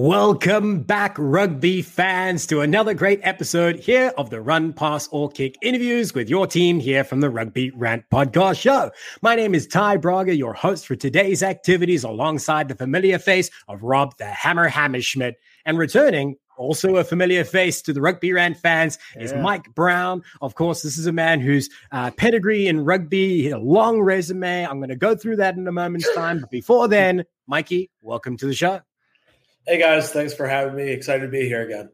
Welcome back, rugby fans, to another great episode here of the Run, Pass, or Kick interviews with your team here from the Rugby Rant Podcast Show. My name is Ty Braga, your host for today's activities, alongside the familiar face of Rob the Hammer Hammerschmidt. And returning, also a familiar face to the Rugby Rant fans, yeah. is Mike Brown. Of course, this is a man whose uh, pedigree in rugby, a long resume. I'm going to go through that in a moment's time. But before then, Mikey, welcome to the show. Hey guys, thanks for having me. Excited to be here again.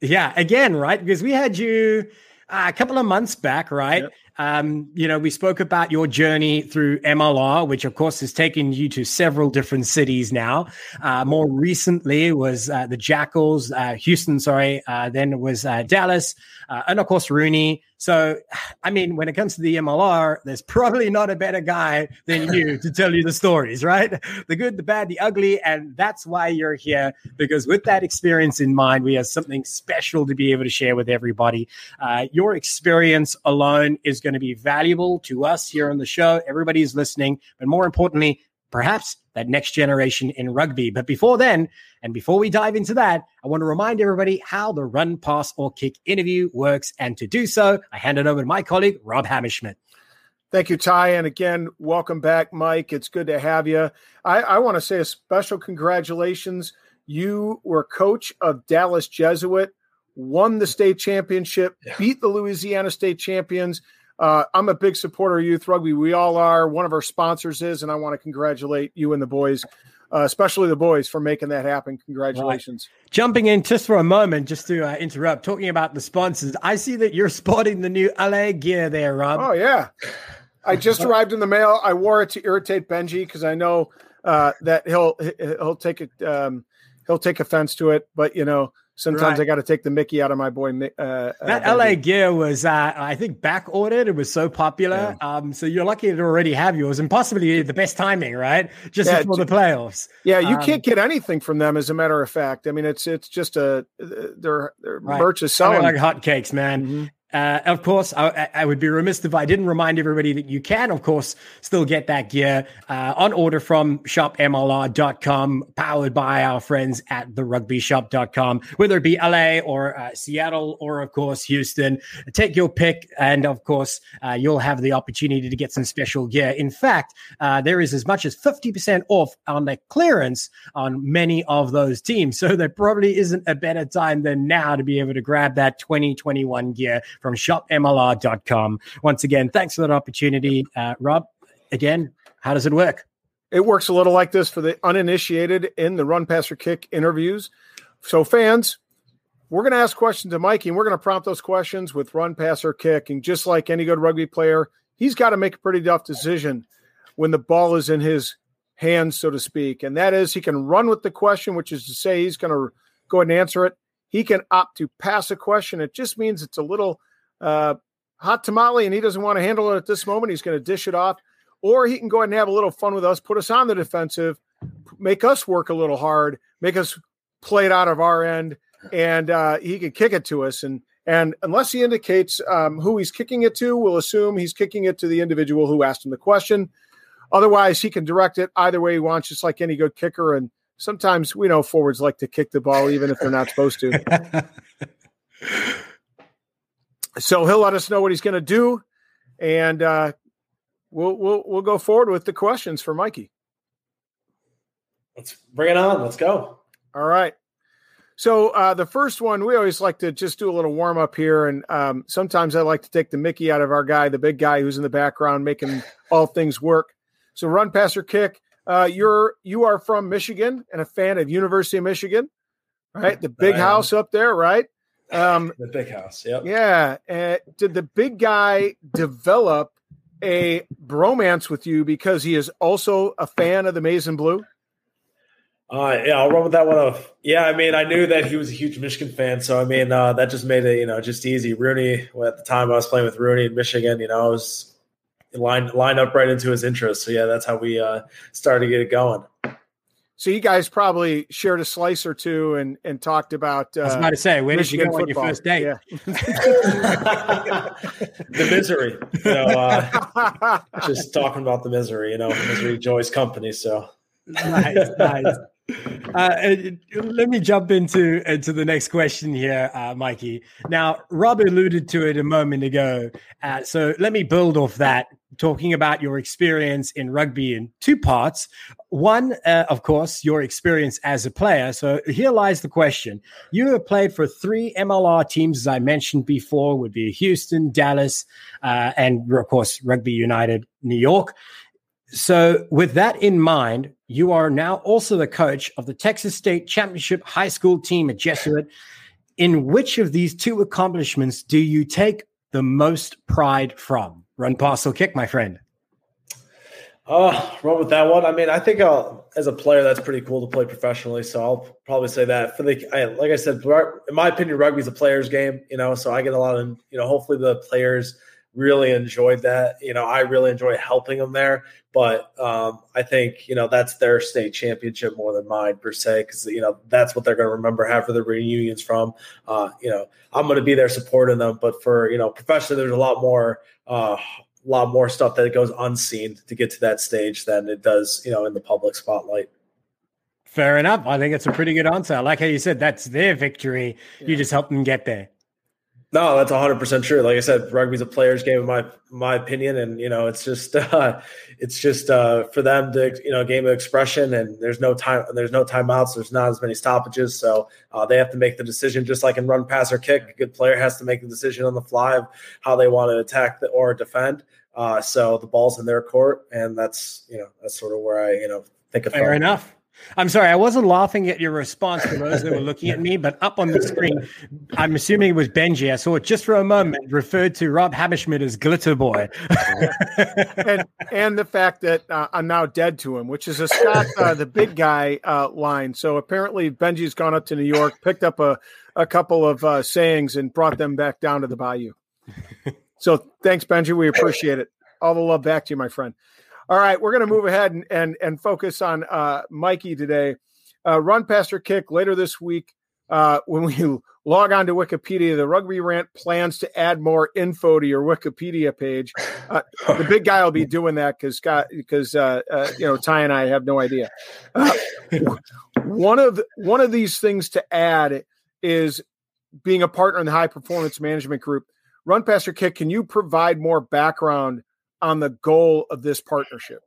Yeah, again, right? Because we had you uh, a couple of months back, right? Yep. Um, you know, we spoke about your journey through MLR, which of course has taken you to several different cities now. Uh, more recently was uh, the Jackals, uh, Houston, sorry. Uh, then it was uh, Dallas, uh, and of course RUNY. So, I mean, when it comes to the MLR, there's probably not a better guy than you to tell you the stories, right? The good, the bad, the ugly. And that's why you're here, because with that experience in mind, we have something special to be able to share with everybody. Uh, your experience alone is going to be valuable to us here on the show. Everybody's listening. But more importantly, perhaps that next generation in rugby. But before then, and before we dive into that, I want to remind everybody how the run, pass, or kick interview works. And to do so, I hand it over to my colleague, Rob Hammerschmidt. Thank you, Ty. And again, welcome back, Mike. It's good to have you. I, I want to say a special congratulations. You were coach of Dallas Jesuit, won the state championship, yeah. beat the Louisiana State champions. Uh, I'm a big supporter of youth rugby. We all are. One of our sponsors is, and I want to congratulate you and the boys, uh, especially the boys, for making that happen. Congratulations. Right. Jumping in just for a moment, just to uh, interrupt, talking about the sponsors, I see that you're sporting the new LA gear there, Rob. Oh, yeah. I just arrived in the mail. I wore it to irritate Benji because I know uh, that he'll he'll take it um, he'll take offense to it. But you know, Sometimes right. I got to take the Mickey out of my boy. Uh, uh that LA gear was, uh, I think, back ordered. It was so popular. Yeah. Um, so you're lucky to already have yours, and possibly the best timing, right? Just yeah, before the playoffs. Yeah, you um, can't get anything from them. As a matter of fact, I mean, it's it's just a their their right. merch is selling like hotcakes, man. Mm-hmm. Uh, of course, I, I, would be remiss if I didn't remind everybody that you can, of course, still get that gear uh, on order from shopmlr.com, powered by our friends at therugbyshop.com, whether it be LA or uh, Seattle or, of course, Houston. Take your pick, and of course, uh, you'll have the opportunity to get some special gear. In fact, uh, there is as much as 50% off on the clearance on many of those teams. So there probably isn't a better time than now to be able to grab that 2021 gear from shopmlr.com. Once again, thanks for that opportunity. Uh, Rob, again, how does it work? It works a little like this for the uninitiated in the Run Passer Kick interviews. So, fans, we're going to ask questions to Mikey, and we're going to prompt those questions with Run pass, or Kick. And just like any good rugby player, he's got to make a pretty tough decision when the ball is in his hands, so to speak. And that is, he can run with the question, which is to say, he's going to go ahead and answer it. He can opt to pass a question. It just means it's a little uh, hot tamale and he doesn't want to handle it at this moment. He's going to dish it off. Or he can go ahead and have a little fun with us, put us on the defensive, make us work a little hard, make us play it out of our end, and uh, he can kick it to us. And and unless he indicates um, who he's kicking it to, we'll assume he's kicking it to the individual who asked him the question. Otherwise, he can direct it either way he wants, just like any good kicker. And sometimes we know forwards like to kick the ball even if they're not supposed to. so he'll let us know what he's going to do, and uh, we'll we'll we'll go forward with the questions for Mikey. Let's bring it on. Let's go. All right. So uh, the first one, we always like to just do a little warm up here, and um, sometimes I like to take the Mickey out of our guy, the big guy who's in the background making all things work. So run, pass, or kick. Uh, you're you are from Michigan and a fan of University of Michigan, right? The big house up there, right? Um, the big house. Yep. Yeah. Uh, did the big guy develop a bromance with you because he is also a fan of the Maize and Blue? Uh, yeah, I'll run with that one off. Yeah, I mean, I knew that he was a huge Michigan fan, so I mean, uh, that just made it, you know, just easy. RUNY, well, at the time I was playing with RUNY in Michigan, you know, I was lined lined up right into his interests. So yeah, that's how we uh, started to get it going. So you guys probably shared a slice or two and and talked about. Uh, I was about to say, where Michigan did you go football. on your first date? Yeah. the misery, you know, uh, just talking about the misery. You know, misery joys company. So nice, nice. Uh, let me jump into into the next question here, uh, Mikey. Now, Rob alluded to it a moment ago, uh, so let me build off that, talking about your experience in rugby in two parts. One, uh, of course, your experience as a player. So here lies the question: You have played for three MLR teams, as I mentioned before, would be Houston, Dallas, uh, and of course, Rugby United, New York. So, with that in mind, you are now also the coach of the Texas State Championship High School team at Jesuit. In which of these two accomplishments do you take the most pride from? Run, pass, or kick, my friend. Uh, run with that one. I mean, I think I'll, as a player, that's pretty cool to play professionally. So I'll probably say that for the, I, like I said, in my opinion, rugby is a player's game, you know, so I get a lot of, you know, hopefully the players really enjoyed that. You know, I really enjoy helping them there, but um, I think you know that's their state championship more than mine per se because you know that's what they're going to remember half of the reunions from. Uh, you know, I'm going to be there supporting them, but for you know professionally, there's a lot more. Uh, a lot more stuff that goes unseen to get to that stage than it does, you know, in the public spotlight. Fair enough. I think it's a pretty good answer. I like how you said that's their victory. Yeah. You just help them get there. No, that's 100% true. Like I said, rugby's a player's game in my my opinion and you know, it's just uh, it's just uh, for them to, you know, game of expression and there's no time there's no timeouts, there's not as many stoppages, so uh, they have to make the decision just like in run pass or kick. A good player has to make the decision on the fly of how they want to attack the, or defend. Uh, so the ball's in their court and that's, you know, that's sort of where I, you know, think of Fair enough. I'm sorry, I wasn't laughing at your response for those that were looking at me, but up on the screen, I'm assuming it was Benji. I saw it just for a moment referred to Rob Hammerschmidt as Glitter Boy. and, and the fact that uh, I'm now dead to him, which is a Scott, uh, the big guy uh, line. So apparently Benji's gone up to New York, picked up a, a couple of uh, sayings and brought them back down to the bayou. So thanks, Benji. We appreciate it. All the love back to you, my friend. All right, we're going to move ahead and and, and focus on uh, Mikey today. Uh, run pastor kick later this week. Uh, when we log on to Wikipedia, the Rugby Rant plans to add more info to your Wikipedia page. Uh, the big guy will be doing that because Scott, because uh, uh, you know Ty and I have no idea. Uh, one of one of these things to add is being a partner in the High Performance Management Group. Run Pastor Kick, can you provide more background on the goal of this partnership?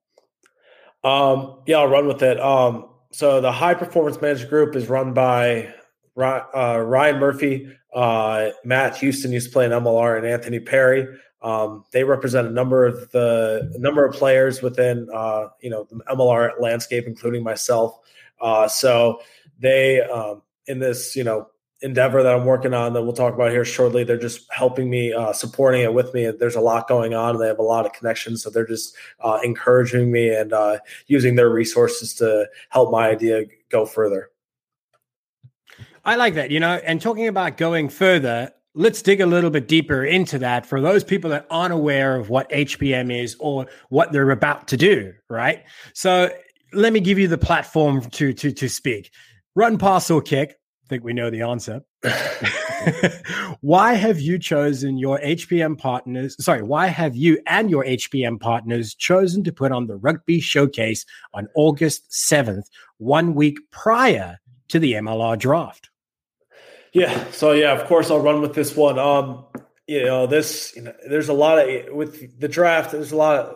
Um, yeah, I'll run with it. Um, so the High Performance Management Group is run by uh, Ryan Murphy, uh, Matt Houston used to play in MLR, and Anthony Perry. Um, they represent a number of the number of players within uh, you know the MLR landscape, including myself. Uh, so they um, in this you know endeavor that I'm working on that we'll talk about here shortly. They're just helping me, uh, supporting it with me. There's a lot going on. They have a lot of connections, so they're just uh, encouraging me and uh, using their resources to help my idea go further. I like that, you know. And talking about going further, let's dig a little bit deeper into that for those people that aren't aware of what HPM is or what they're about to do. Right. So let me give you the platform to to to speak. Run, pass, or kick think we know the answer. why have you chosen your HPM partners? Sorry, why have you and your HPM partners chosen to put on the rugby showcase on August 7th, one week prior to the MLR draft? Yeah, so yeah, of course I'll run with this one. Um, you know, this you know, there's a lot of with the draft, there's a lot of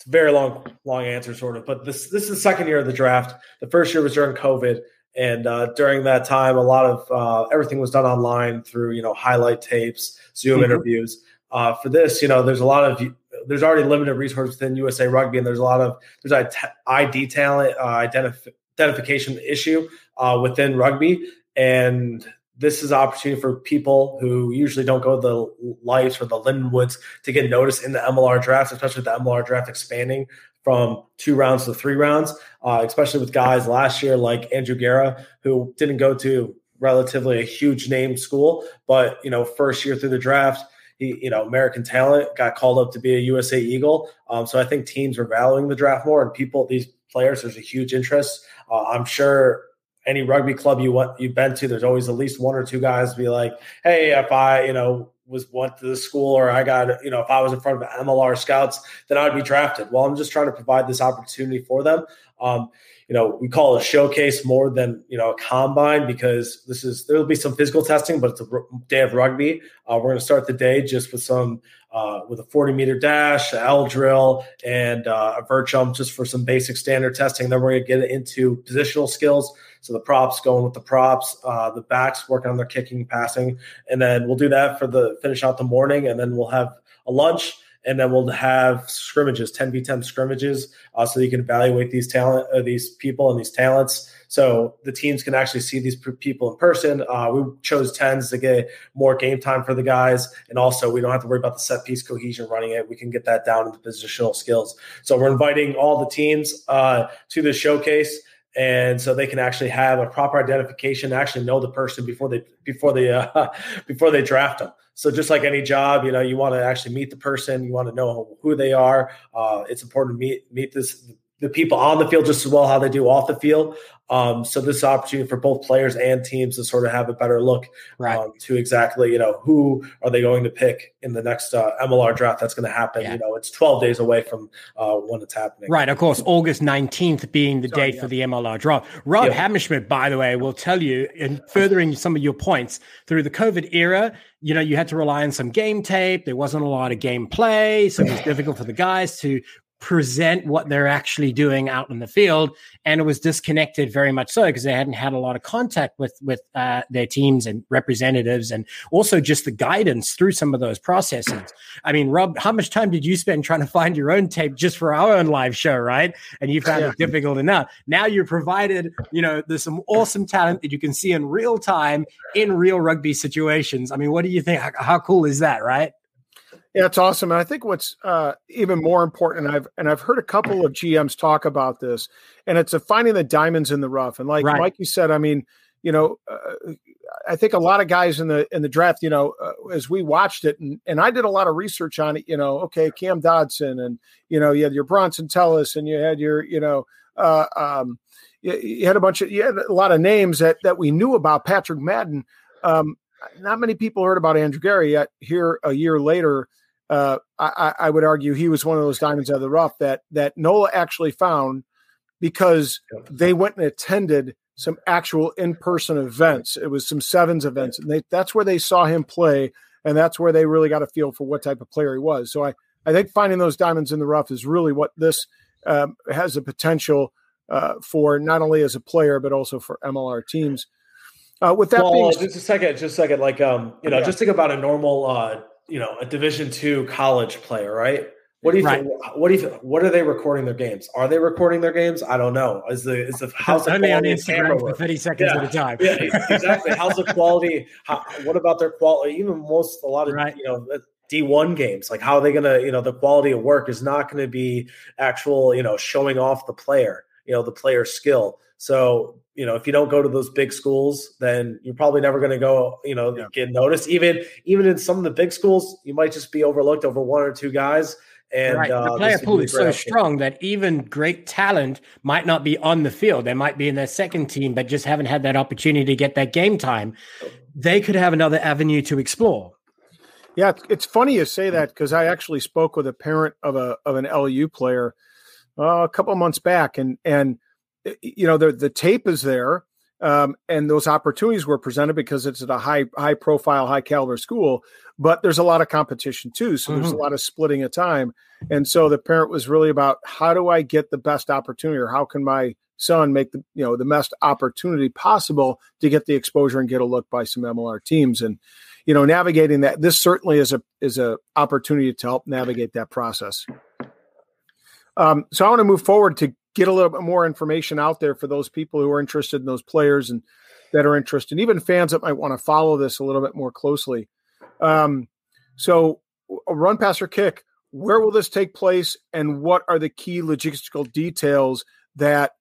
it's a very long, long answer, sort of. But this this is the second year of the draft. The first year was during COVID. And uh, during that time, a lot of uh, everything was done online through you know highlight tapes, Zoom mm-hmm. interviews. Uh, for this, you know, there's a lot of there's already limited resources within USA Rugby, and there's a lot of there's ID talent uh, identif- identification issue uh, within rugby, and this is an opportunity for people who usually don't go to the lights or the Lindenwoods to get noticed in the MLR draft, especially the MLR draft expanding from two rounds to three rounds, uh, especially with guys last year like Andrew Guerra, who didn't go to relatively a huge name school, but you know, first year through the draft, he, you know, American talent got called up to be a USA Eagle. Um, so I think teams are valuing the draft more, and people, these players, there's a huge interest. Uh, I'm sure any rugby club you want you've been to, there's always at least one or two guys be like, hey, if I, you know, was went to the school or I got, you know, if I was in front of MLR scouts, then I'd be drafted. Well, I'm just trying to provide this opportunity for them. Um, you know, we call it a showcase more than you know a combine because this is there will be some physical testing, but it's a day of rugby. Uh, we're going to start the day just with some uh, with a 40 meter dash, L drill, and uh, a vert jump just for some basic standard testing. Then we're going to get into positional skills. So the props going with the props, uh, the backs working on their kicking, passing, and then we'll do that for the finish out the morning, and then we'll have a lunch and then we'll have scrimmages, 10v10 scrimmages, uh, so you can evaluate these talent, uh, these people and these talents. So the teams can actually see these people in person. Uh, we chose tens to get more game time for the guys, and also we don't have to worry about the set piece cohesion running it. We can get that down into positional skills. So we're inviting all the teams uh, to the showcase and so they can actually have a proper identification actually know the person before they before they uh, before they draft them so just like any job, you know, you want to actually meet the person, you want to know who they are. Uh, it's important to meet meet this the people on the field just as well how they do off the field. Um, so this opportunity for both players and teams to sort of have a better look right. um, to exactly you know who are they going to pick in the next uh, MLR draft that's going to happen. Yeah. You know, it's 12 days away from uh, when it's happening. Right. Of course, August 19th being the Sorry, date yeah. for the MLR draft. Rob yeah. Hammerschmidt, by the way, will tell you in furthering some of your points through the COVID era. You know, you had to rely on some game tape. There wasn't a lot of game play, so it was difficult for the guys to present what they're actually doing out in the field. And it was disconnected very much so because they hadn't had a lot of contact with with uh, their teams and representatives and also just the guidance through some of those processes. I mean rob how much time did you spend trying to find your own tape just for our own live show right? And you found yeah. it difficult enough. Now you're provided you know there's some awesome talent that you can see in real time in real rugby situations. I mean what do you think? How, how cool is that right yeah, it's awesome. And I think what's uh, even more important, and I've and I've heard a couple of GMs talk about this, and it's a finding the diamonds in the rough. And like right. Mike, you said, I mean, you know, uh, I think a lot of guys in the in the draft, you know, uh, as we watched it, and, and I did a lot of research on it. You know, okay, Cam Dodson, and you know, you had your Bronson Teles, and you had your, you know, uh, um, you, you, had a bunch of you had a lot of names that that we knew about. Patrick Madden. Um, not many people heard about Andrew Guerra yet. Here a year later, uh, I, I, would argue he was one of those diamonds out of the rough that that Nola actually found because they went and attended some actual in-person events. It was some sevens events, and they, that's where they saw him play, and that's where they really got a feel for what type of player he was. So I, I think finding those diamonds in the rough is really what this um, has the potential uh, for not only as a player but also for MLR teams. Uh, with that well, being, just a second, just a second, like um, you know, yeah. just think about a normal uh, you know a Division two college player, right? What do you right. think? What do you think? What are they recording their games? Are they recording their games? I don't know. Is the is the how's the only on Instagram for thirty seconds yeah. at a time? yeah, exactly. How's the quality? How, what about their quality? Even most a lot of right. you know D one games. Like how are they gonna you know the quality of work is not going to be actual you know showing off the player you know the player skill. So you know if you don't go to those big schools then you're probably never going to go you know yeah. get noticed even even in some of the big schools you might just be overlooked over one or two guys and right. uh, the player pool is so strong that even great talent might not be on the field they might be in their second team but just haven't had that opportunity to get that game time they could have another avenue to explore yeah it's funny you say that because i actually spoke with a parent of a of an lu player uh, a couple months back and and you know the the tape is there um, and those opportunities were presented because it's at a high high profile high caliber school but there's a lot of competition too so mm-hmm. there's a mm-hmm. lot of splitting of time and so the parent was really about how do i get the best opportunity or how can my son make the you know the best opportunity possible to get the exposure and get a look by some mlr teams and you know navigating that this certainly is a is a opportunity to help navigate that process um, so i want to move forward to get a little bit more information out there for those people who are interested in those players and that are interested, even fans that might want to follow this a little bit more closely. Um, so, a run, pass, or kick. Where will this take place, and what are the key logistical details that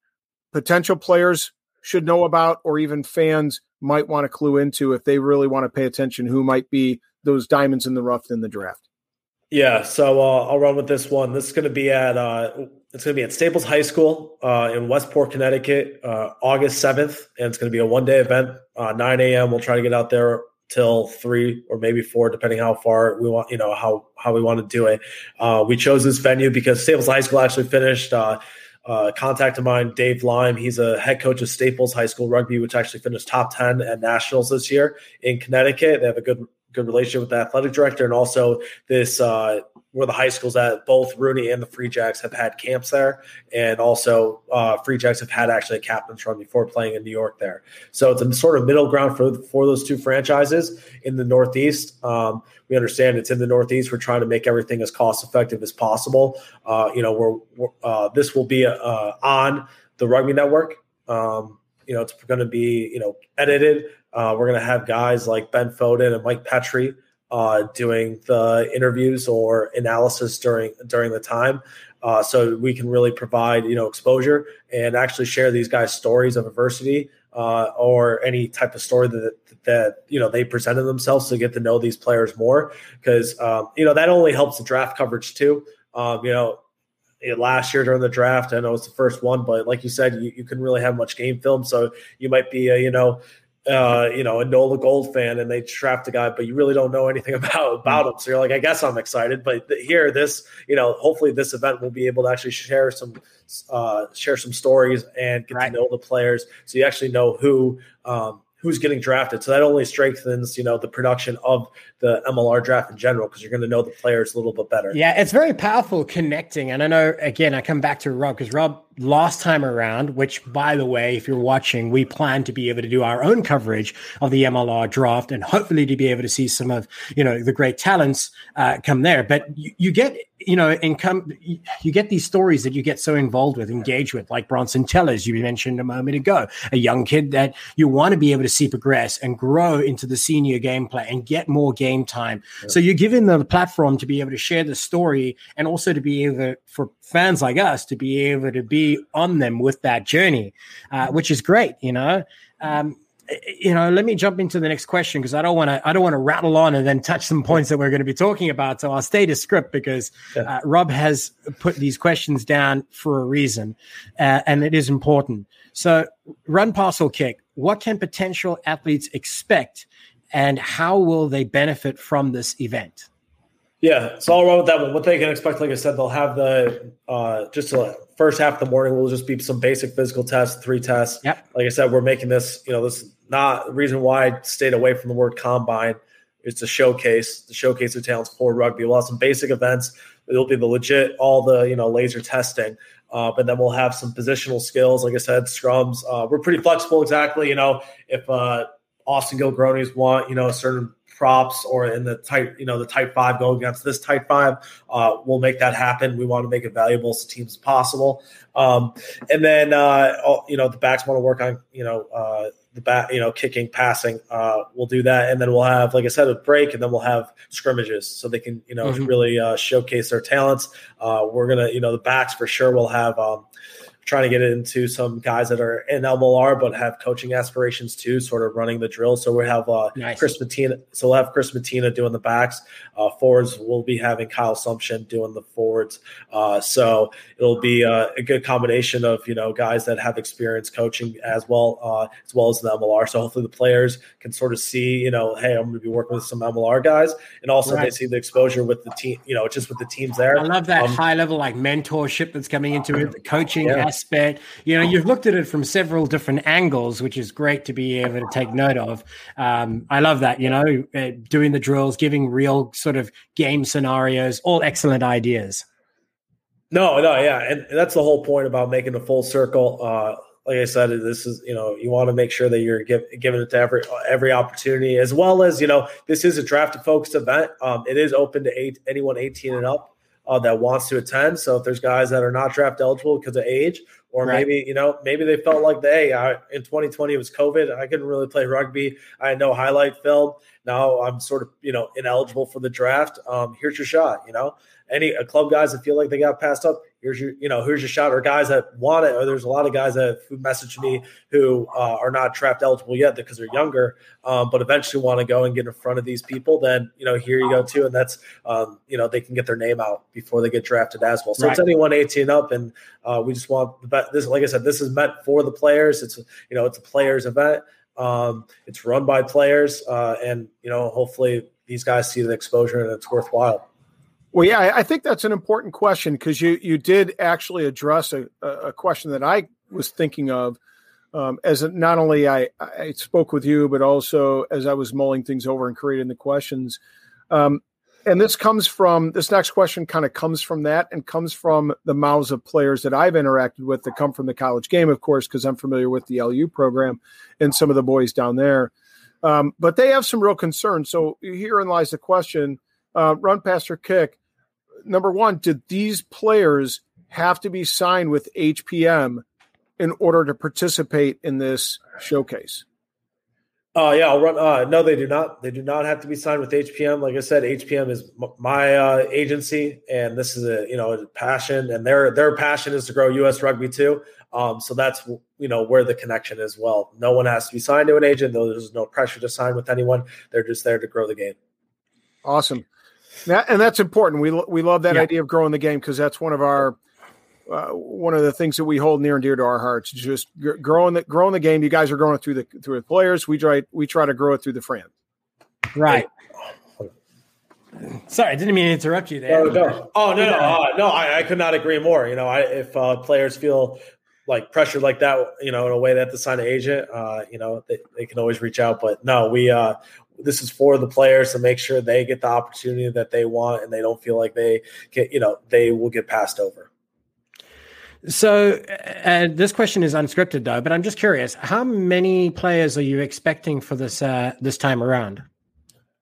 potential players should know about, or even fans might want to clue into if they really want to pay attention? Who might be those diamonds in the rough in the draft? Yeah, so uh, I'll run with this one. This is going to be at uh, it's going to be at Staples High School uh, in Westport, Connecticut, uh, August seventh, and it's going to be a one day event. Uh, Nine a.m. We'll try to get out there till three or maybe four, depending how far we want. You know how how we want to do it. Uh, we chose this venue because Staples High School actually finished uh, contact of mine, Dave Lime. He's a head coach of Staples High School Rugby, which actually finished top 10 at nationals this year in Connecticut. They have a good good relationship with the athletic director and also this uh, where the high schools at both RUNY and the Free Jacks have had camps there, and also uh, Free Jacks have had actually a captain's run before playing in New York there. So it's a sort of middle ground for for those two franchises in the Northeast. Um, we understand it's in the Northeast. We're trying to make everything as cost effective as possible. Uh, you know, we're, we're uh, this will be uh, on the Rugby Network. Um, you know, it's going to be you know edited. Uh, we're going to have guys like Ben Foden and Mike Petri uh, doing the interviews or analysis during during the time. Uh, so we can really provide you know exposure and actually share these guys' stories of adversity uh, or any type of story that that you know they presented themselves to get to know these players more because um, you know that only helps the draft coverage too. Um, you know. Last year during the draft, I know it's the first one, but like you said, you, you couldn't really have much game film, so you might be, a, you know, uh, you know, a Nola Gold fan and they draft a guy, but you really don't know anything about about him. So you're like, I guess I'm excited. But th- here, this, you know, hopefully this event will be able to actually share some uh, share some stories and get right. to know the players, so you actually know who um, who's getting drafted. So that only strengthens, you know, the production of the MLR draft in general because you're going to know the players a little bit better. Yeah, it's very powerful connecting. And I know, again, I come back to Rob because Rob last time around, which by the way, if you're watching, we plan to be able to do our own coverage of the MLR draft and hopefully to be able to see some of, you know, the great talents uh, come there. But you, you get, you know, income, you get these stories that you get so involved with, engaged with, like Bronson Teles, you mentioned a moment ago, a young kid that you want to be able to see progress and grow into the senior gameplay and get more game time. Yeah. So you're given the platform to be able to share the story and also to be able to, for fans like us to be able to be on them with that journey, uh, which is great, you know. Um, you know, let me jump into the next question because I don't want to. I don't want to rattle on and then touch some points that we're going to be talking about. So I'll stay to script because uh, Rob has put these questions down for a reason, uh, and it is important. So, run, pass, or kick. What can potential athletes expect, and how will they benefit from this event? Yeah, so I'll run with that one. What they can expect, like I said, they'll have the uh, just the first half of the morning will just be some basic physical tests, three tests. Yep. Like I said, we're making this. You know, this not the reason why I stayed away from the word combine. It's a showcase, the showcase of talents for rugby. We'll have some basic events. It'll be the legit, all the you know laser testing. Uh, but then we'll have some positional skills. Like I said, scrums. Uh, we're pretty flexible. Exactly. You know, if uh, Austin Gilgronis want you know a certain props or in the type, you know, the type five going against this type five, uh, we'll make that happen. We want to make it valuable to teams as possible. Um, and then, uh, you know, the backs want to work on, you know, uh, the back, you know, kicking, passing. Uh, we'll do that, and then we'll have, like I said, a break, and then we'll have scrimmages, so they can, you know, mm-hmm. really uh, showcase their talents. Uh, we're gonna, you know, the backs for sure will have um, trying to get into some guys that are in MLR but have coaching aspirations too, sort of running the drill. So we have uh, nice. Chris Mattina. So we'll have Chris Mattina doing the backs. Uh, forwards, we'll be having Kyle Sumsion doing the forwards. Uh, so it'll be uh, a good combination of you know guys that have experience coaching as well uh, as well as the MLR. So hopefully the players can sort of see you know, hey, I'm going to be working with some MLR guys, and also right. they see the exposure with the team, you know, just with the teams there. I love that um, high level like mentorship that's coming into it, the coaching yeah. aspect. Spent, you know, you've looked at it from several different angles, which is great to be able to take note of. Um, I love that. You know, uh, doing the drills, giving real sort of game scenarios, all excellent ideas. No, no, yeah, and that's the whole point about making a full circle. Uh, like I said, this is you know you want to make sure that you're give, giving it to every every opportunity, as well as you know this is a draft focused event. Um, it is open to eight, anyone 18 and up uh, that wants to attend. So if there's guys that are not draft eligible because of age, or right. maybe you know maybe they felt like they hey, in 2020 it was COVID, I couldn't really play rugby. I had no highlight film. Now I'm sort of you know ineligible for the draft. Um, here's your shot. You know, any uh, club guys that feel like they got passed up, here's your, you know, here's your shot. Or guys that want it, or there's a lot of guys that who message me who uh, are not draft eligible yet because they're younger, um, but eventually want to go and get in front of these people. Then you know, here you go too, and that's um, you know they can get their name out before they get drafted as well. So right. it's anyone 18 up, and uh, we just want the best. This, like I said, this is meant for the players. It's you know, it's a players event. Um, it's run by players, uh, and you know, hopefully these guys see the exposure and it's worthwhile. Well, yeah, I think that's an important question because you you did actually address a, a question that I was thinking of um, as not only I, I spoke with you, but also as I was mulling things over and creating the questions. Um, and this comes from this next question kind of comes from that and comes from the mouths of players that I've interacted with that come from the college game, of course, because I'm familiar with the LU program and some of the boys down there. Um, but they have some real concerns. So herein lies the question: uh, Run, passer, kick. Number one, did these players have to be signed with HPM in order to participate in this showcase? Uh, yeah, I'll run. Uh, no, they do not. They do not have to be signed with HPM. Like I said, HPM is m- my uh, agency, and this is a you know a passion, and their their passion is to grow U.S. rugby too. Um, so that's you know where the connection is. Well, no one has to be signed to an agent. Though there's no pressure to sign with anyone. They're just there to grow the game. Awesome, that, and that's important. We we love that yeah. idea of growing the game because that's one of our uh, one of the things that we hold near and dear to our hearts. Just growing the growing the game. You guys are growing through the through the players. We try we try to grow it through the fans. Right. Sorry, I didn't mean to interrupt you there. No, no. Oh no, no, uh, no! I, I, could not agree more. You know, I, if uh, players feel like pressured like that, you know, in a way that to sign an agent, uh, you know, they, they can always reach out. But no, we uh, this is for the players to make sure they get the opportunity that they want and they don't feel like they get, you know, they will get passed over. So, uh, this question is unscripted though, but I'm just curious: how many players are you expecting for this uh, this time around?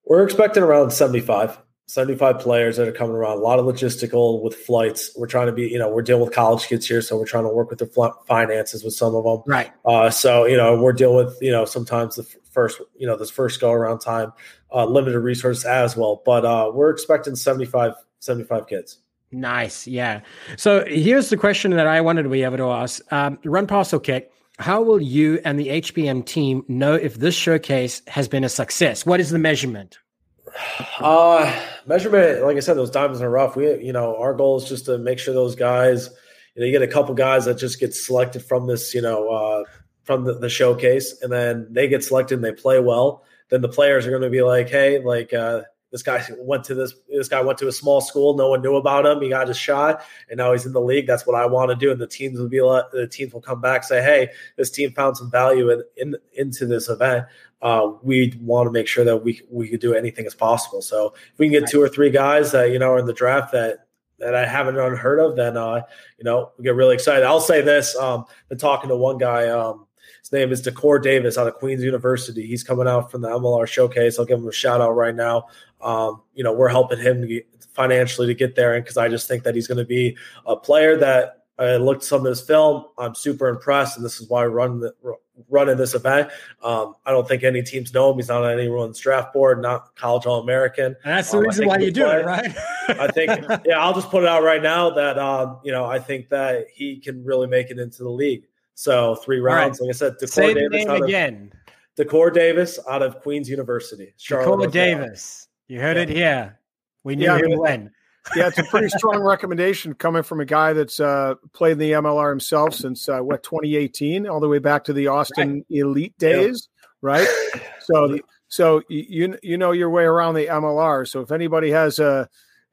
We're expecting around 75, 75 players that are coming around. A lot of logistical with flights. We're trying to be, you know, we're dealing with college kids here, so we're trying to work with the finances with some of them. Right. Uh, so you know, we're dealing with you know sometimes the first, you know, this first go around time, uh, limited resources as well. But uh, we're expecting 75, 75 kids. Nice. Yeah. So here's the question that I wanted to be able to ask. Um, run pass or kick. How will you and the HPM team know if this showcase has been a success? What is the measurement? Uh measurement, like I said, those diamonds are rough. We, you know, our goal is just to make sure those guys, you know, you get a couple guys that just get selected from this, you know, uh, from the, the showcase, and then they get selected and they play well. Then the players are going to be like, hey, like, uh, this guy went to this this guy went to a small school. No one knew about him. He got his shot and now he's in the league. That's what i want to do. And the teams will be the teams will come back say hey this team found some value in, in into this event uh, we want to make sure that we we could do anything as possible so if we can get two or three guys that you know are in the draft that that I haven't unheard of, then uh, you know we get really excited. I'll say this: um, been talking to one guy. Um, his name is Decor Davis out of Queens University. He's coming out from the MLR showcase. I'll give him a shout out right now. Um, you know, we're helping him financially to get there, and because I just think that he's going to be a player that I looked some of his film. I'm super impressed, and this is why I run the, running this event. Um, I don't think any teams know him. He's not on anyone's draft board, not college All American. And that's the um, reason why you do it, right? I think, yeah, I'll just put it out right now that um, you know I think that he can really make it into the league. So three rounds, right. like I said, Decor Say Davis the name again. Of, Decor Davis out of Queens University. Charlotte, Decor Davis. You heard yeah. it here. We knew yeah, him when. Yeah, it's a pretty strong recommendation coming from a guy that's uh, played in the MLR himself since uh, what 2018, all the way back to the Austin right. Elite days, right? So, so you you know your way around the MLR. So if anybody has a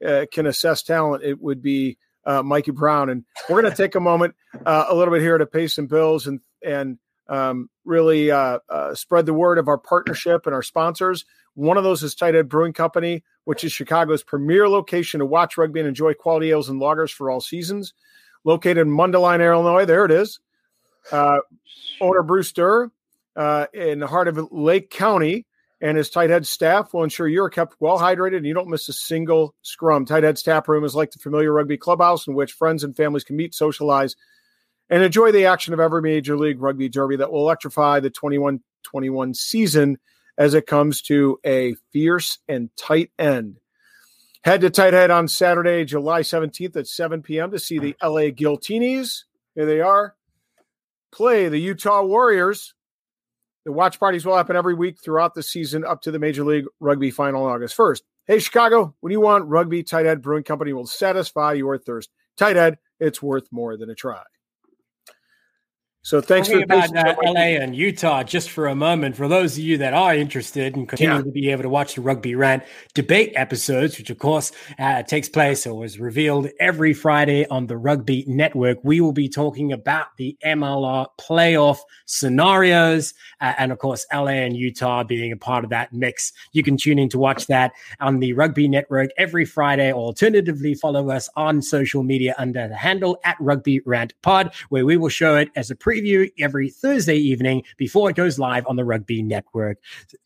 uh, can assess talent, it would be uh, Mikey Brown. And we're going to take a moment, uh, a little bit here to pay some bills and and um, really uh, uh, spread the word of our partnership and our sponsors. One of those is Tight Brewing Company, which is Chicago's premier location to watch rugby and enjoy quality ales and lagers for all seasons. Located in Mundelein, Illinois, there it is. Uh, owner Bruce Durr uh, in the heart of Lake County and his tight head staff will ensure you're kept well hydrated and you don't miss a single scrum. Tight Head's tap room is like the familiar rugby clubhouse in which friends and families can meet, socialize, and enjoy the action of every major league rugby derby that will electrify the 21 21 season as it comes to a fierce and tight end. Head to Tight Head on Saturday, July 17th at 7 p.m. to see the LA Giltinis. Here they are. Play the Utah Warriors the watch parties will happen every week throughout the season up to the Major League Rugby final on August 1st. Hey, Chicago, when you want rugby, Tight Head Brewing Company will satisfy your thirst. Tight Head, it's worth more than a try. So thanks Talking for about uh, LA and Utah just for a moment. For those of you that are interested and continue yeah. to be able to watch the Rugby Rant debate episodes, which of course uh, takes place or was revealed every Friday on the Rugby Network, we will be talking about the MLR playoff scenarios, uh, and of course LA and Utah being a part of that mix. You can tune in to watch that on the Rugby Network every Friday. Or alternatively, follow us on social media under the handle at Rugby Rant Pod, where we will show it as a pre preview every Thursday evening before it goes live on the Rugby Network.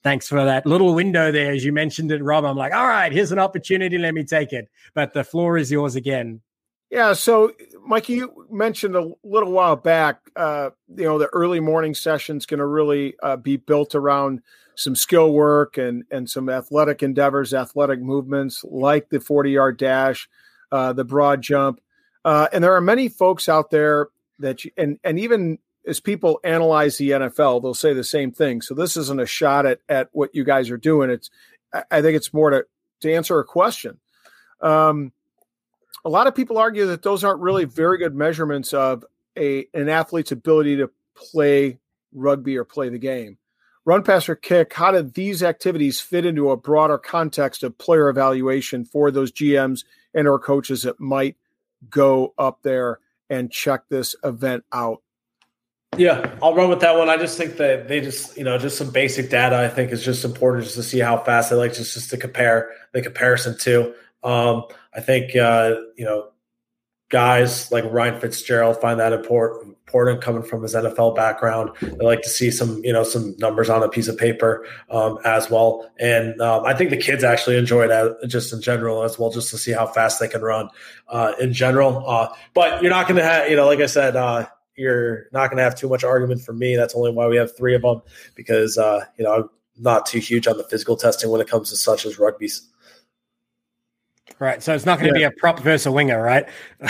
Thanks for that little window there. As you mentioned it, Rob, I'm like, all right, here's an opportunity. Let me take it. But the floor is yours again. Yeah. So, Mikey, you mentioned a little while back, uh, you know, the early morning session's going to really uh, be built around some skill work and and some athletic endeavors, athletic movements like the 40 yard dash, uh, the broad jump. Uh, and there are many folks out there that you, and and even as people analyze the NFL, they'll say the same thing. So this isn't a shot at at what you guys are doing. It's I think it's more to to answer a question. Um, a lot of people argue that those aren't really very good measurements of a an athlete's ability to play rugby or play the game. Run, pass, or kick. How do these activities fit into a broader context of player evaluation for those GMs and or coaches that might go up there and check this event out? Yeah, I'll run with that one. I just think that they just, you know, just some basic data. I think is just important just to see how fast they like just just to compare the comparison to. Um, I think uh, you know guys like Ryan Fitzgerald find that important, coming from his NFL background. They like to see some, you know, some numbers on a piece of paper um, as well. And um, I think the kids actually enjoy that just in general as well, just to see how fast they can run uh, in general. Uh, but you're not going to have, you know, like I said, uh, you're not going to have too much argument from me. That's only why we have three of them because, uh, you know, I'm not too huge on the physical testing when it comes to such as rugby. Right. So it's not going to yeah. be a prop versus a winger, right? no,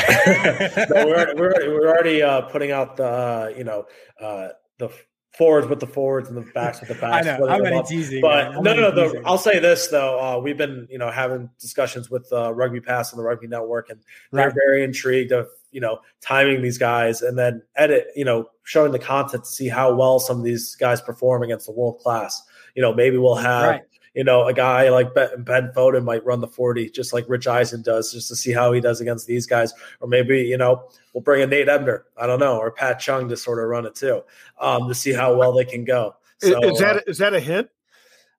we're already, we're already, we're already uh, putting out the, uh, you know, uh, the forwards with the forwards and the backs with the backs. I know. I'm only teasing. But no, no, no. I'll say this though. Uh, we've been, you know, having discussions with uh, Rugby Pass and the Rugby Network, and they're right. very intrigued of, you know, timing these guys and then edit, you know, showing the content to see how well some of these guys perform against the world class. You know, maybe we'll have. Right you know, a guy like Ben, ben Foden might run the 40 just like Rich Eisen does, just to see how he does against these guys. Or maybe, you know, we'll bring a Nate Ebner, I don't know, or Pat Chung to sort of run it too, um, to see how well they can go. So, is that uh, is that a hint?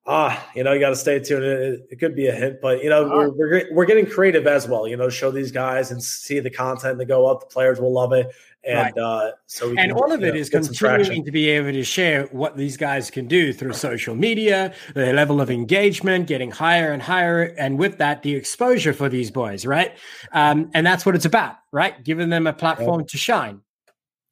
Ah, you know, you got to stay tuned. It, it, could be a hint, but you know, we're, we're we're getting creative as well. You know, show these guys and see the content that go up. The players will love it, and right. uh, so and can, all of it know, is continuing to be able to share what these guys can do through social media, the level of engagement getting higher and higher, and with that, the exposure for these boys, right? Um, and that's what it's about, right? Giving them a platform to shine.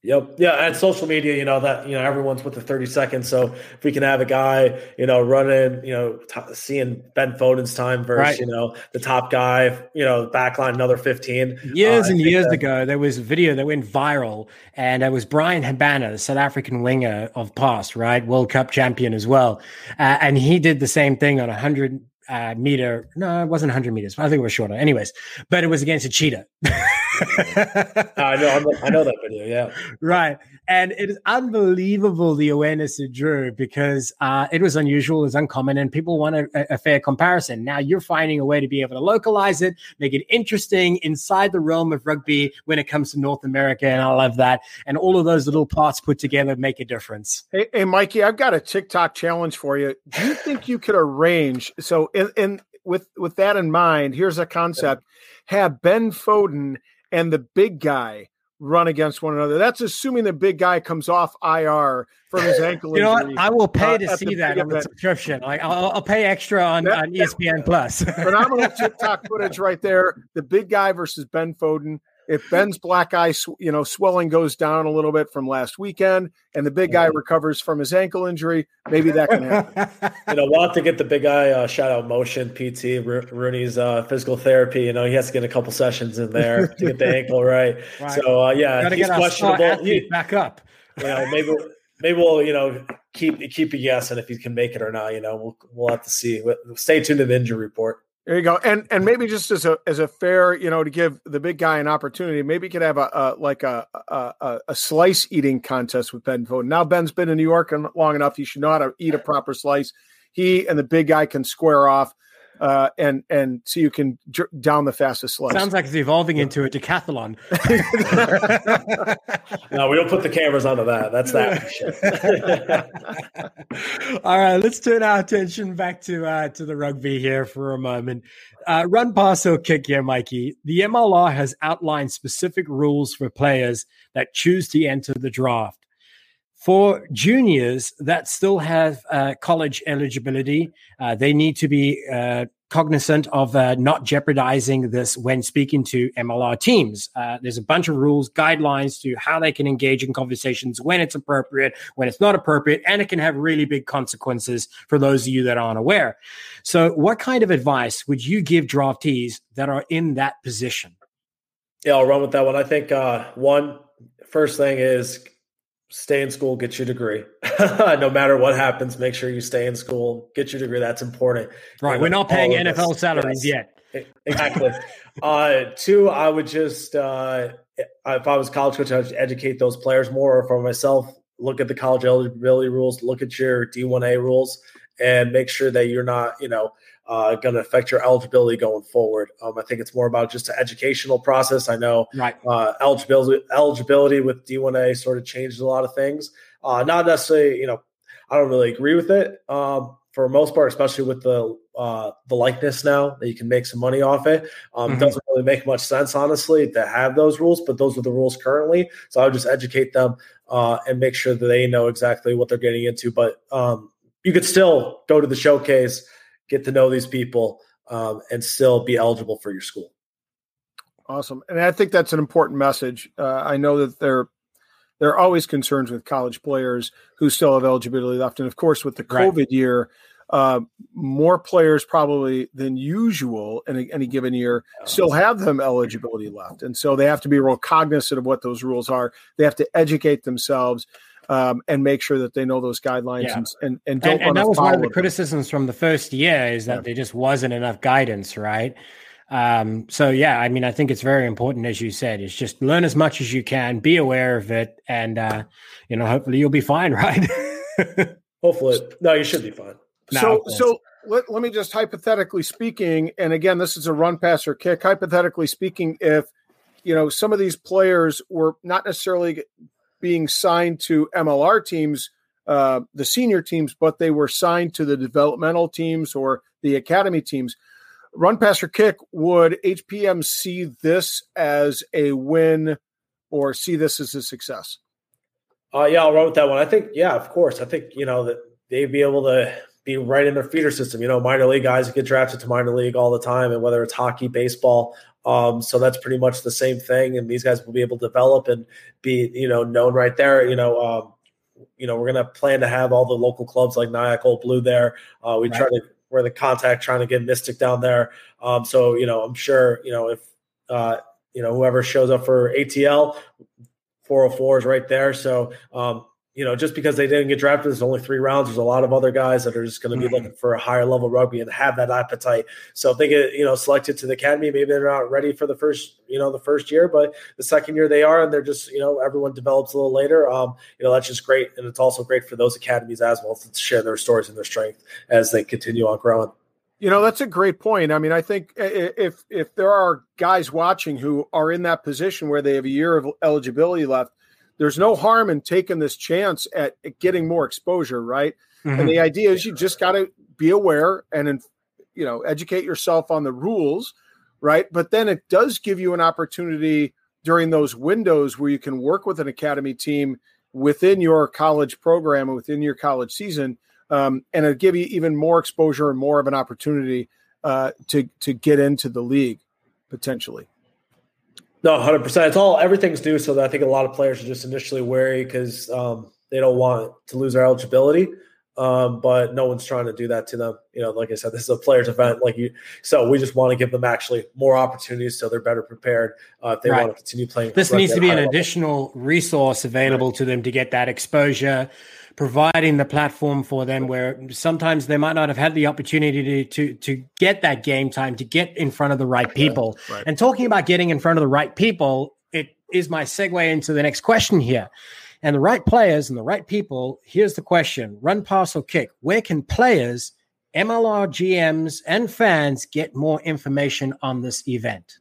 Yep. Yeah. And social media, you know, that, you know, everyone's with the 30 seconds. So if we can have a guy, you know, running, you know, t- seeing Ben Foden's time versus, right. you know, the top guy, you know, backline another 15. Years uh, and years that- ago, there was a video that went viral and it was Bryan Habana, the South African winger of past, right? World Cup champion as well. Uh, and he did the same thing on a 100 uh, meter. No, it wasn't 100 meters. I think it was shorter. Anyways, but it was against a cheetah. I know, I know that video. Yeah, right. And it is unbelievable the awareness it drew because uh, it was unusual, it was uncommon, and people want a, a, fair comparison. Now you're finding a way to be able to localize it, make it interesting inside the realm of rugby when it comes to North America, and I love that. And all of those little parts put together make a difference. Hey, hey Mikey, I've got a TikTok challenge for you. Do you think you could arrange? So, in, in with with that in mind, here's a concept: have Ben Foden and the big guy run against one another. That's assuming the big guy comes off IR from his ankle. you know what? I will pay uh, to see that on the subscription. Like I'll, I'll pay extra on, that, on ESPN Plus. phenomenal TikTok footage right there. The big guy versus Ben Foden if Ben's black eye, you know, swelling goes down a little bit from last weekend, and the big guy recovers from his ankle injury, maybe that can happen. you know, we'll have to get the big guy uh, shout out motion PT RUNY's uh, physical therapy. You know, he has to get a couple sessions in there to get the ankle right. right. So uh, yeah, Gotta he's questionable. He, back up. You know, maybe maybe we'll you know keep keep a guessing if he can make it or not. You know, we'll we'll have to see. Stay tuned to the injury report. There you go, and and maybe just as a as a fair, you know, to give the big guy an opportunity, maybe you could have a, a like a, a, a slice eating contest with Ben Foden. Now Ben's been in New York long enough; he should know how to eat a proper slice. He and the big guy can square off uh, and and so you can dr- down the fastest slice. Sounds like it's evolving into a decathlon. no, we don't put the cameras onto that. That's that. All right, let's turn our attention back to uh, to the rugby here for a moment. Uh, run, pass, or kick here, Mikey. The MLR has outlined specific rules for players that choose to enter the draft. For juniors that still have uh, college eligibility, uh, they need to be uh, cognizant of uh, not jeopardizing this when speaking to MLR teams. Uh, there's a bunch of rules, guidelines to how they can engage in conversations when it's appropriate, when it's not appropriate, and it can have really big consequences for those of you that aren't aware. So, what kind of advice would you give draftees that are in that position? Yeah, I'll run with that one. I think uh, one first thing is stay in school, get your degree. no matter what happens, make sure you stay in school, get your degree. That's important. Right. We're not paying NFL salaries yes. yet. Exactly. uh, two, I would just, uh, if I was college coach, I'd educate those players more. Or For myself, look at the college eligibility rules, look at your D1A rules, and make sure that you're not, you know, uh, going to affect your eligibility going forward. Um, I think it's more about just an educational process. I know right. uh, eligibility eligibility with D1A sort of changed a lot of things. Uh, not necessarily, you know, I don't really agree with it um, for most part, especially with the uh, the likeness now that you can make some money off it. Um, mm-hmm. Doesn't really make much sense, honestly, to have those rules, but those are the rules currently. So I would just educate them uh, and make sure that they know exactly what they're getting into. But um, you could still go to the showcase get to know these people, um, and still be eligible for your school. Awesome, and I think that's an important message. Uh, I know that there there are always concerns with college players who still have eligibility left, and of course, with the COVID right. year, uh, more players probably than usual in a, any given year still have them eligibility left, and so they have to be real cognizant of what those rules are. They have to educate themselves um, and make sure that they know those guidelines yeah. and, and, and don't. And, and that was one of the criticisms them. from the first year is that yeah. there just wasn't enough guidance, right? Um, so yeah, I mean, I think it's very important, as you said, is just learn as much as you can, be aware of it, and uh, you know, hopefully you'll be fine, right? hopefully, no, you should be fine. so, so let, let me just hypothetically speaking, and again, this is a run, pass, or kick. Hypothetically speaking, if you know some of these players were not necessarily being signed to MLR teams, uh, the senior teams, but they were signed to the developmental teams or the academy teams. Run, pass, or kick, would HPM see this as a win or see this as a success? Uh, yeah, I'll run with that one. I think, yeah, of course. I think, you know, that they'd be able to be right in their feeder system. You know, minor league guys get drafted to minor league all the time, and whether it's hockey, baseball, um, so that's pretty much the same thing, and these guys will be able to develop and be, you know, known right there. You know, um, you know, we're gonna plan to have all the local clubs like Nyack Old Blue there. Uh, we right. try to we're the contact trying to get Mystic down there. Um, so you know, I'm sure you know if uh, you know whoever shows up for ATL, 404 is right there. So um, you know, just because they didn't get drafted, there's only three rounds. There's a lot of other guys that are just going to be mm-hmm. looking for a higher level rugby and have that appetite. So if they get, you know, selected to the academy, maybe they're not ready for the first, you know, the first year, but the second year they are, and they're just, you know, everyone develops a little later. Um, you know, that's just great, and it's also great for those academies as well to share their stories and their strength as they continue on growing. You know, that's a great point. I mean, I think if if there are guys watching who are in that position where they have a year of eligibility left there's no harm in taking this chance at, getting more exposure, right? Mm-hmm. And the idea is you just got to be aware and you know educate yourself on the rules, right? But then it does give you an opportunity during those windows where you can work with an academy team within your college program within your college season, um, and it'll give you even more exposure and more of an opportunity uh, to to get into the league potentially. No, hundred percent. It's all everything's new, so I think a lot of players are just initially wary because um, they don't want to lose their eligibility. Um, but no one's trying to do that to them. You know, like I said, this is a players' event. Like you, so we just want to give them actually more opportunities so they're better prepared uh, if they right. want to continue playing. This needs to be an level. additional resource available right. to them to get that exposure providing the platform for them where sometimes they might not have had the opportunity to to, to get that game time to get in front of the right people. right. and talking about getting in front of the right people it is my segue into the next question here. And the right players and the right people here's the question. Run pass or kick? Where can players mlr gms and fans get more information on this event?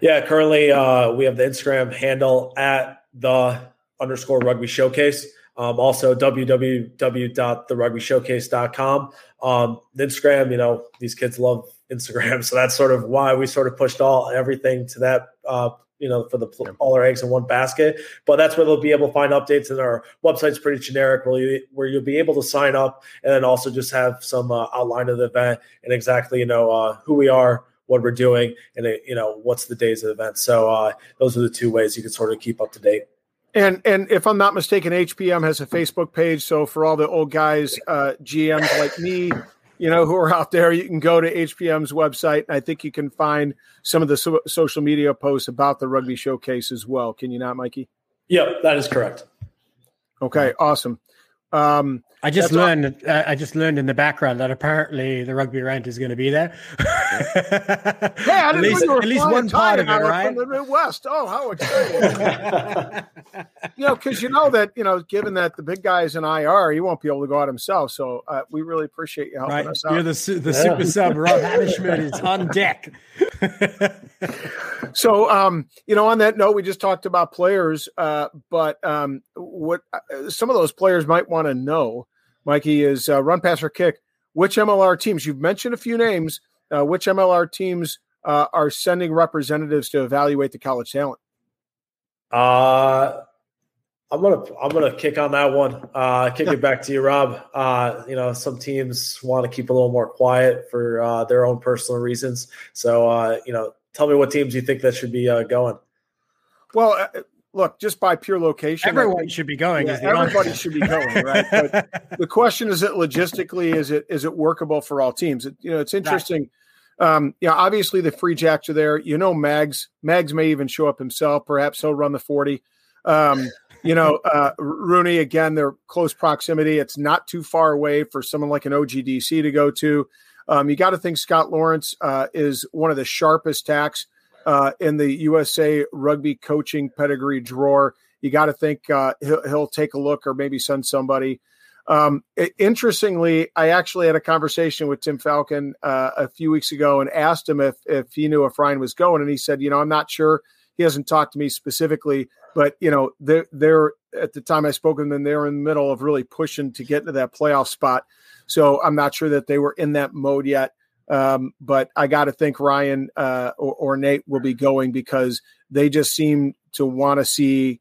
Yeah currently uh, we have the instagram handle at the underscore rugby showcase um, also, www.therugbyshowcase.com. Um, Instagram, you know, these kids love Instagram, so that's sort of why we sort of pushed all everything to that. Uh, you know, for the all our eggs in one basket. But that's where they'll be able to find updates, and our website's pretty generic, where you where you'll be able to sign up, and then also just have some uh, outline of the event and exactly you know uh, who we are, what we're doing, and you know what's the days of the event. So uh, those are the two ways you can sort of keep up to date. And and if I'm not mistaken, HPM has a Facebook page. So for all the old guys, uh, GMs like me, you know, who are out there, you can go to HPM's website. And I think you can find some of the so- social media posts about the rugby showcase as well. Can you not, Mikey? Yep, that is correct. Okay, awesome. Um, I just learned. Uh, I just learned in the background that apparently the rugby rant is going to be there. yeah, at least, at least one part of it, right? From the Midwest. Oh, how exciting! you know, because you know that you know, given that the big guy is in IR, he won't be able to go out himself. So uh, we really appreciate you helping right. us out. You're the the yeah. super sub. Rob Hanishman is on deck. so, um, you know, on that note, we just talked about players, uh, but um, what uh, some of those players might want to know, Mikey, is uh, run, pass, or kick. Which MLR teams? You've mentioned a few names. Uh, which MLR teams uh, are sending representatives to evaluate the college talent? Uh I'm gonna I'm gonna kick on that one. Uh, kick it back to you, Rob. Uh, you know, some teams want to keep a little more quiet for uh, their own personal reasons. So, uh, you know, tell me what teams you think that should be uh, going. Well, uh, look, just by pure location, everyone think, should be going. Yeah, everybody should be going, right? But the question is, it logistically is it is it workable for all teams? It, you know, it's interesting. Um, yeah, obviously the free jacks are there. You know, Mags Mags may even show up himself. Perhaps he'll run the forty. Um, you know, uh, RUNY again, they're close proximity. It's not too far away for someone like an OGDC to go to. Um, you got to think Scott Lawrence uh, is one of the sharpest tacks uh, in the USA rugby coaching pedigree drawer. You got to think uh, he'll, he'll, take a look or maybe send somebody. Um, it, interestingly, I actually had a conversation with Tim Falcon uh, a few weeks ago and asked him if if he knew if Ryan was going, and he said, "You know, I'm not sure." He hasn't talked to me specifically, but you know, they're they're at the time I spoke with them, they're in the middle of really pushing to get into that playoff spot. So I'm not sure that they were in that mode yet. Um, but I got to think Ryan uh, or, or, Nate will be going because they just seem to want to see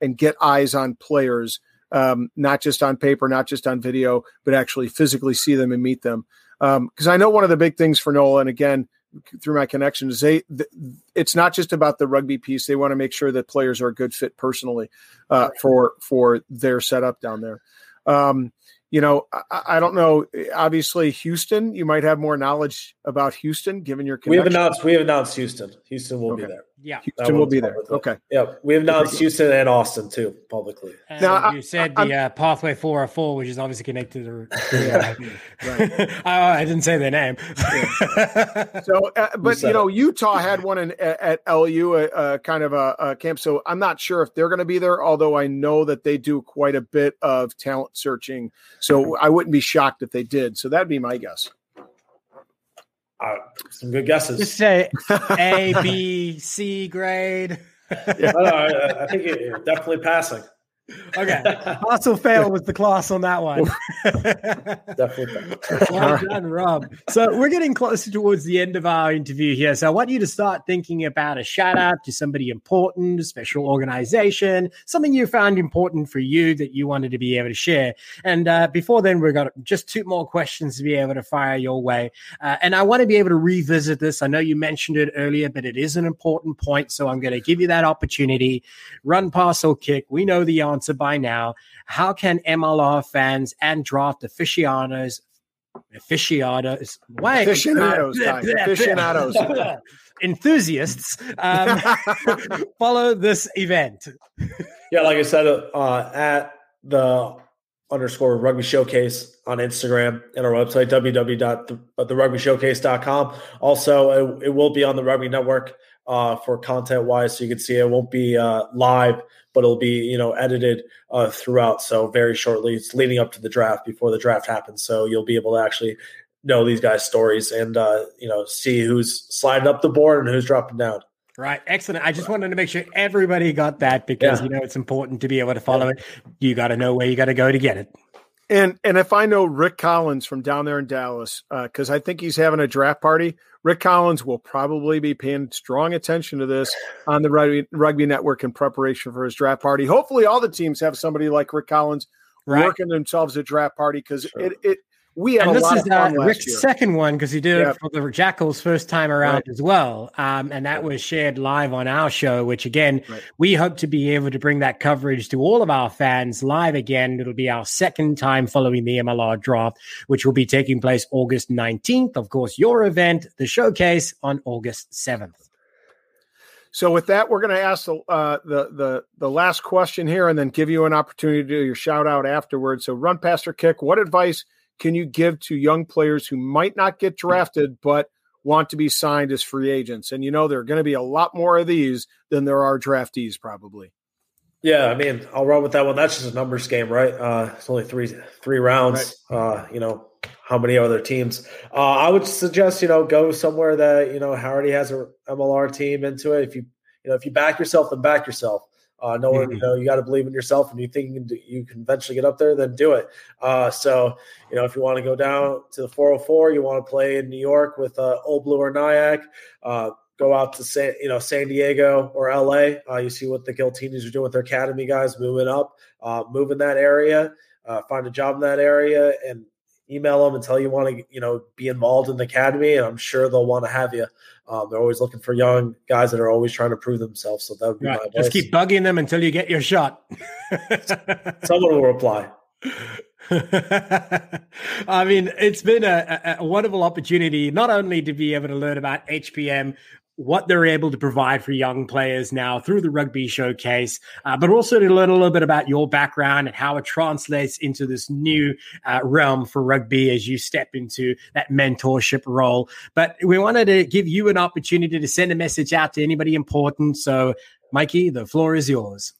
and get eyes on players, um, not just on paper, not just on video, but actually physically see them and meet them. Because um, I know one of the big things for Nolan, again, through my connections, they th- it's not just about the rugby piece. They want to make sure that players are a good fit personally uh, for for their setup down there. Um, you know, I, I, don't know. Obviously, Houston. You might have more knowledge about Houston, given your. Connection. We have announced. We have announced Houston. Houston will okay. be there. Yeah, Houston will be there. Okay. Yeah, we have announced Houston and Austin too publicly. And now you said I, the uh, pathway four or four, which is obviously connected to. The, right. I, I, didn't say their name. so, uh, but you know, Utah had one in, at, LU, a, a kind of a, a, camp. So I'm not sure if they're going to be there. Although I know that they do quite a bit of talent searching, so I wouldn't be shocked if they did. So that'd be my guess. Uh, some good guesses. Just say A, B, C grade. yeah, no, I, I think it, definitely passing. Okay. Also fail was the class on that one. Definitely. well done, Rob. So we're getting closer towards the end of our interview here. So I want you to start thinking about a shout out to somebody important, a special organization, something you found important for you that you wanted to be able to share. And uh, before then, we've got just two more questions to be able to fire your way. Uh, and I want to be able to revisit this. I know you mentioned it earlier, but it is an important point. So I'm going to give you that opportunity. Run, pass, or kick. We know the answer answer by now. How can MLR fans and draft aficionados aficionados wait, aficionados, aficionados. enthusiasts um, follow this event yeah like i said uh, at the underscore rugby showcase on Instagram and our website, www.therugbyshowcase.com. Also, it, it, will be on the Rugby Network uh, for content wise, so you can see it. it won't be uh, live, but it'll be you know edited uh, throughout. So very shortly, it's leading up to the draft before the draft happens. So you'll be able to actually know these guys' stories and uh, you know see who's sliding up the board and who's dropping down. Right. Excellent. I just wanted to make sure everybody got that because, yeah. you know, it's important to be able to follow yeah. it. You got to know where you got to go to get it. And and if I know Rick Collins from down there in Dallas, because uh, I think he's having a draft party, Rick Collins will probably be paying strong attention to this on the rugby, rugby network in preparation for his draft party. Hopefully, all the teams have somebody like Rick Collins right. working themselves a draft party because sure. it, it we had and this is uh, Rick's year. second one because he did yep. it for the Jackals first time around right. as well, um, and that was shared live on our show. Which again, right. we hope to be able to bring that coverage to all of our fans live again. It'll be our second time following the MLR draft, which will be taking place August nineteenth. Of course, your event, the showcase, on August seventh. So with that, we're going to ask the, uh, the the the last question here, and then give you an opportunity to do your shout out afterwards. So, run, pastor, kick. What advice? Can you give to young players who might not get drafted but want to be signed as free agents? And you know, there are going to be a lot more of these than there are draftees, probably. Yeah, I mean, I'll run with that one. That's just a numbers game, right? Uh, it's only three three rounds. Right. Uh, you know, how many other teams? Uh, I would suggest you know go somewhere that you know already has a MLR team into it. If you you know if you back yourself, then back yourself. Uh, no one, you know, you got to believe in yourself, and you think you can, you can eventually get up there, then do it. Uh, so, you know, if you want to go down to the 404, you want to play in New York with uh, Old Blue or Nyack, uh, go out to San, you know, San Diego or LA. Uh, you see what the Giltinis are doing with their academy guys, moving up, uh, move in that area, uh, find a job in that area, and email them and tell you want to, you know, be involved in the academy, and I'm sure they'll want to have you. Um, they're always looking for young guys that are always trying to prove themselves. So that would be right. my advice. Just keep bugging them until you get your shot. Someone will reply. I mean, it's been a, a, wonderful opportunity not only to be able to learn about HPM what they're able to provide for young players now through the rugby showcase, uh, but also to learn a little bit about your background and how it translates into this new uh, realm for rugby as you step into that mentorship role. But we wanted to give you an opportunity to send a message out to anybody important. So, Mikey, the floor is yours.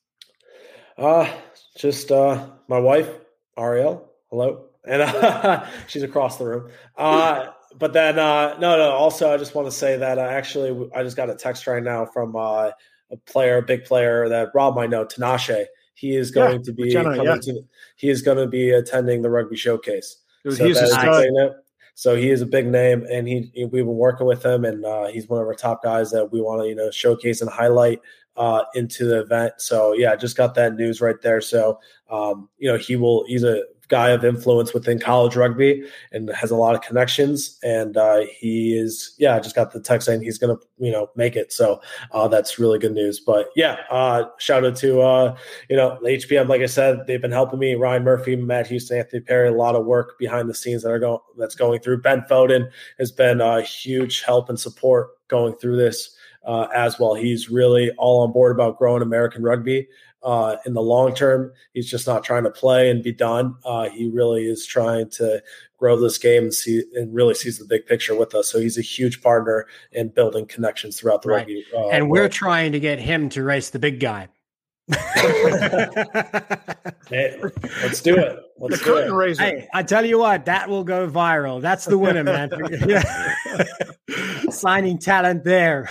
Uh, just uh, my wife, Ariel. Hello. And she's across the room. Uh, but then uh, no, no. Also, I just want to say that uh, actually, I just got a text right now from uh, a player, a big player that Rob might know, Tinashe. He is going yeah, to be Jenna, yeah. to, he is going to be attending the rugby showcase. Dude, so, he's a so he is a big name, and he, he we've been working with him, and uh, he's one of our top guys that we want to you know showcase and highlight uh, into the event. So yeah, just got that news right there. So um, you know he will he's a guy of influence within college rugby and has a lot of connections. And uh, he is, yeah, I just got the text saying he's going to, you know, make it. So uh, that's really good news. But yeah, uh, shout out to, uh, you know, HPM. Like I said, they've been helping me. Ryan Murphy, Matt Houston, Anthony Perry, a lot of work behind the scenes that are going that's going through. Ben Foden has been a huge help and support going through this. Uh, as well. He's really all on board about growing American rugby uh, in the long term. He's just not trying to play and be done. Uh, he really is trying to grow this game and see and really sees the big picture with us. So he's a huge partner in building connections throughout the right. rugby. Uh, and we're world. trying to get him to race the big guy. hey, let's do it. Let's the curtain it. raiser. Hey, I tell you what, that will go viral. That's the winner, man. Signing talent there.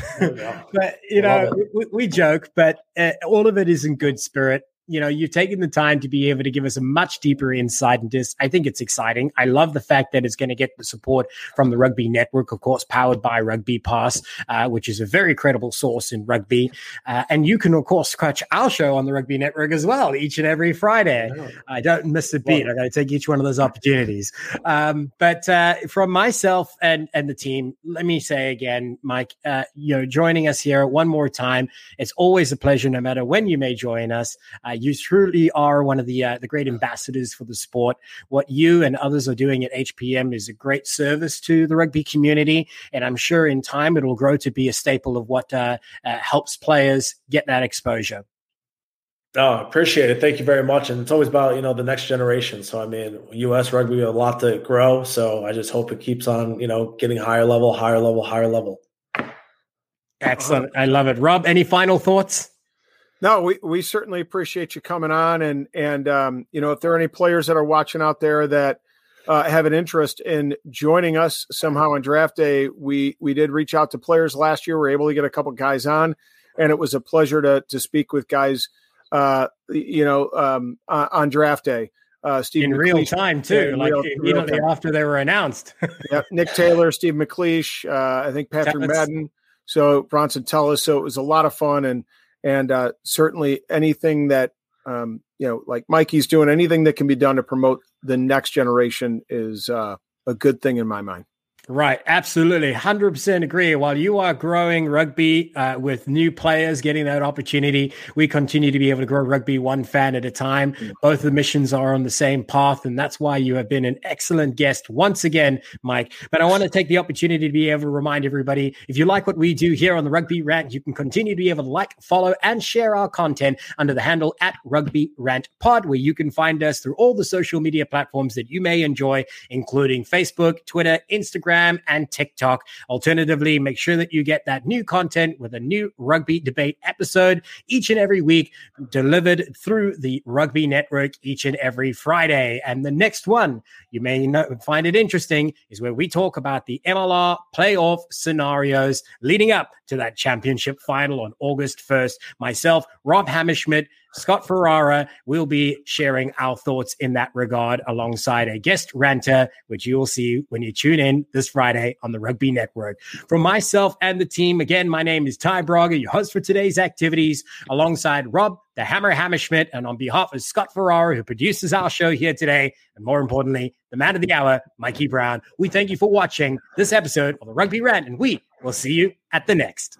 but you know, we, we, joke, but uh, all of it is in good spirit you know, you've taken the time to be able to give us a much deeper insight into this. I think it's exciting. I love the fact that it's going to get the support from the Rugby Network, of course, powered by Rugby Pass, uh, which is a very credible source in rugby. Uh, and you can, of course, catch our show on the Rugby Network as well each and every Friday. I don't miss a beat. Well, I got to take each one of those opportunities. Um, but uh, from myself and and the team, let me say again, Mike, uh, you know, joining us here one more time. It's always a pleasure, no matter when you may join us. Uh, you truly are one of the uh, the great ambassadors for the sport. What you and others are doing at HPM is a great service to the rugby community, and I'm sure in time it will grow to be a staple of what uh, uh, helps players get that exposure. Oh, appreciate it. Thank you very much. And it's always about, you know, the next generation. So, I mean, US rugby, a lot to grow. So I just hope it keeps on, you know, getting higher level, higher level, higher level. Excellent. I love it. Rob, any final thoughts? No, we, we certainly appreciate you coming on. And, and, um, you know, if there are any players that are watching out there that, uh, have an interest in joining us somehow on draft day, we we did reach out to players last year. We were able to get a couple guys on, and it was a pleasure to to speak with guys uh, you know, um, on draft day. Uh, Steve in McLeish, real time too, yeah, like real, immediately real after they were announced. yeah, Nick Taylor, Steve McLeish, uh, I think Patrick Madden, so Bronson Teles. So it was a lot of fun, and and uh, certainly anything that um, you know, like Mikey's doing, anything that can be done to promote the next generation is uh, a good thing in my mind. Right, absolutely, hundred percent agree. While you are growing rugby uh, with new players getting that opportunity, we continue to be able to grow rugby one fan at a time. Mm. Both the missions are on the same path, and that's why you have been an excellent guest once again, Mike. But I want to take the opportunity to be able to remind everybody: if you like what we do here on the Rugby Rant, you can continue to be able to like, follow, and share our content under the handle at Rugby Rant Pod, where you can find us through all the social media platforms that you may enjoy, including Facebook, Twitter, Instagram. Instagram and TikTok. Alternatively, make sure that you get that new content with a new rugby debate episode each and every week delivered through the Rugby Network each and every Friday. And the next one, you may know, find it interesting, is where we talk about the MLR playoff scenarios leading up to that championship final on August 1st. Myself, Rob Hammerschmidt, Scott Ferrara will be sharing our thoughts in that regard alongside a guest ranter, which you will see when you tune in this Friday on the Rugby Network. From myself and the team, again, my name is Ty Braga, your host for today's activities, alongside Rob, the Hammer Hammerschmidt, and on behalf of Scott Ferrara, who produces our show here today, and more importantly, the man of the hour, Mikey Brown, we thank you for watching this episode of the Rugby Rant, and we will see you at the next.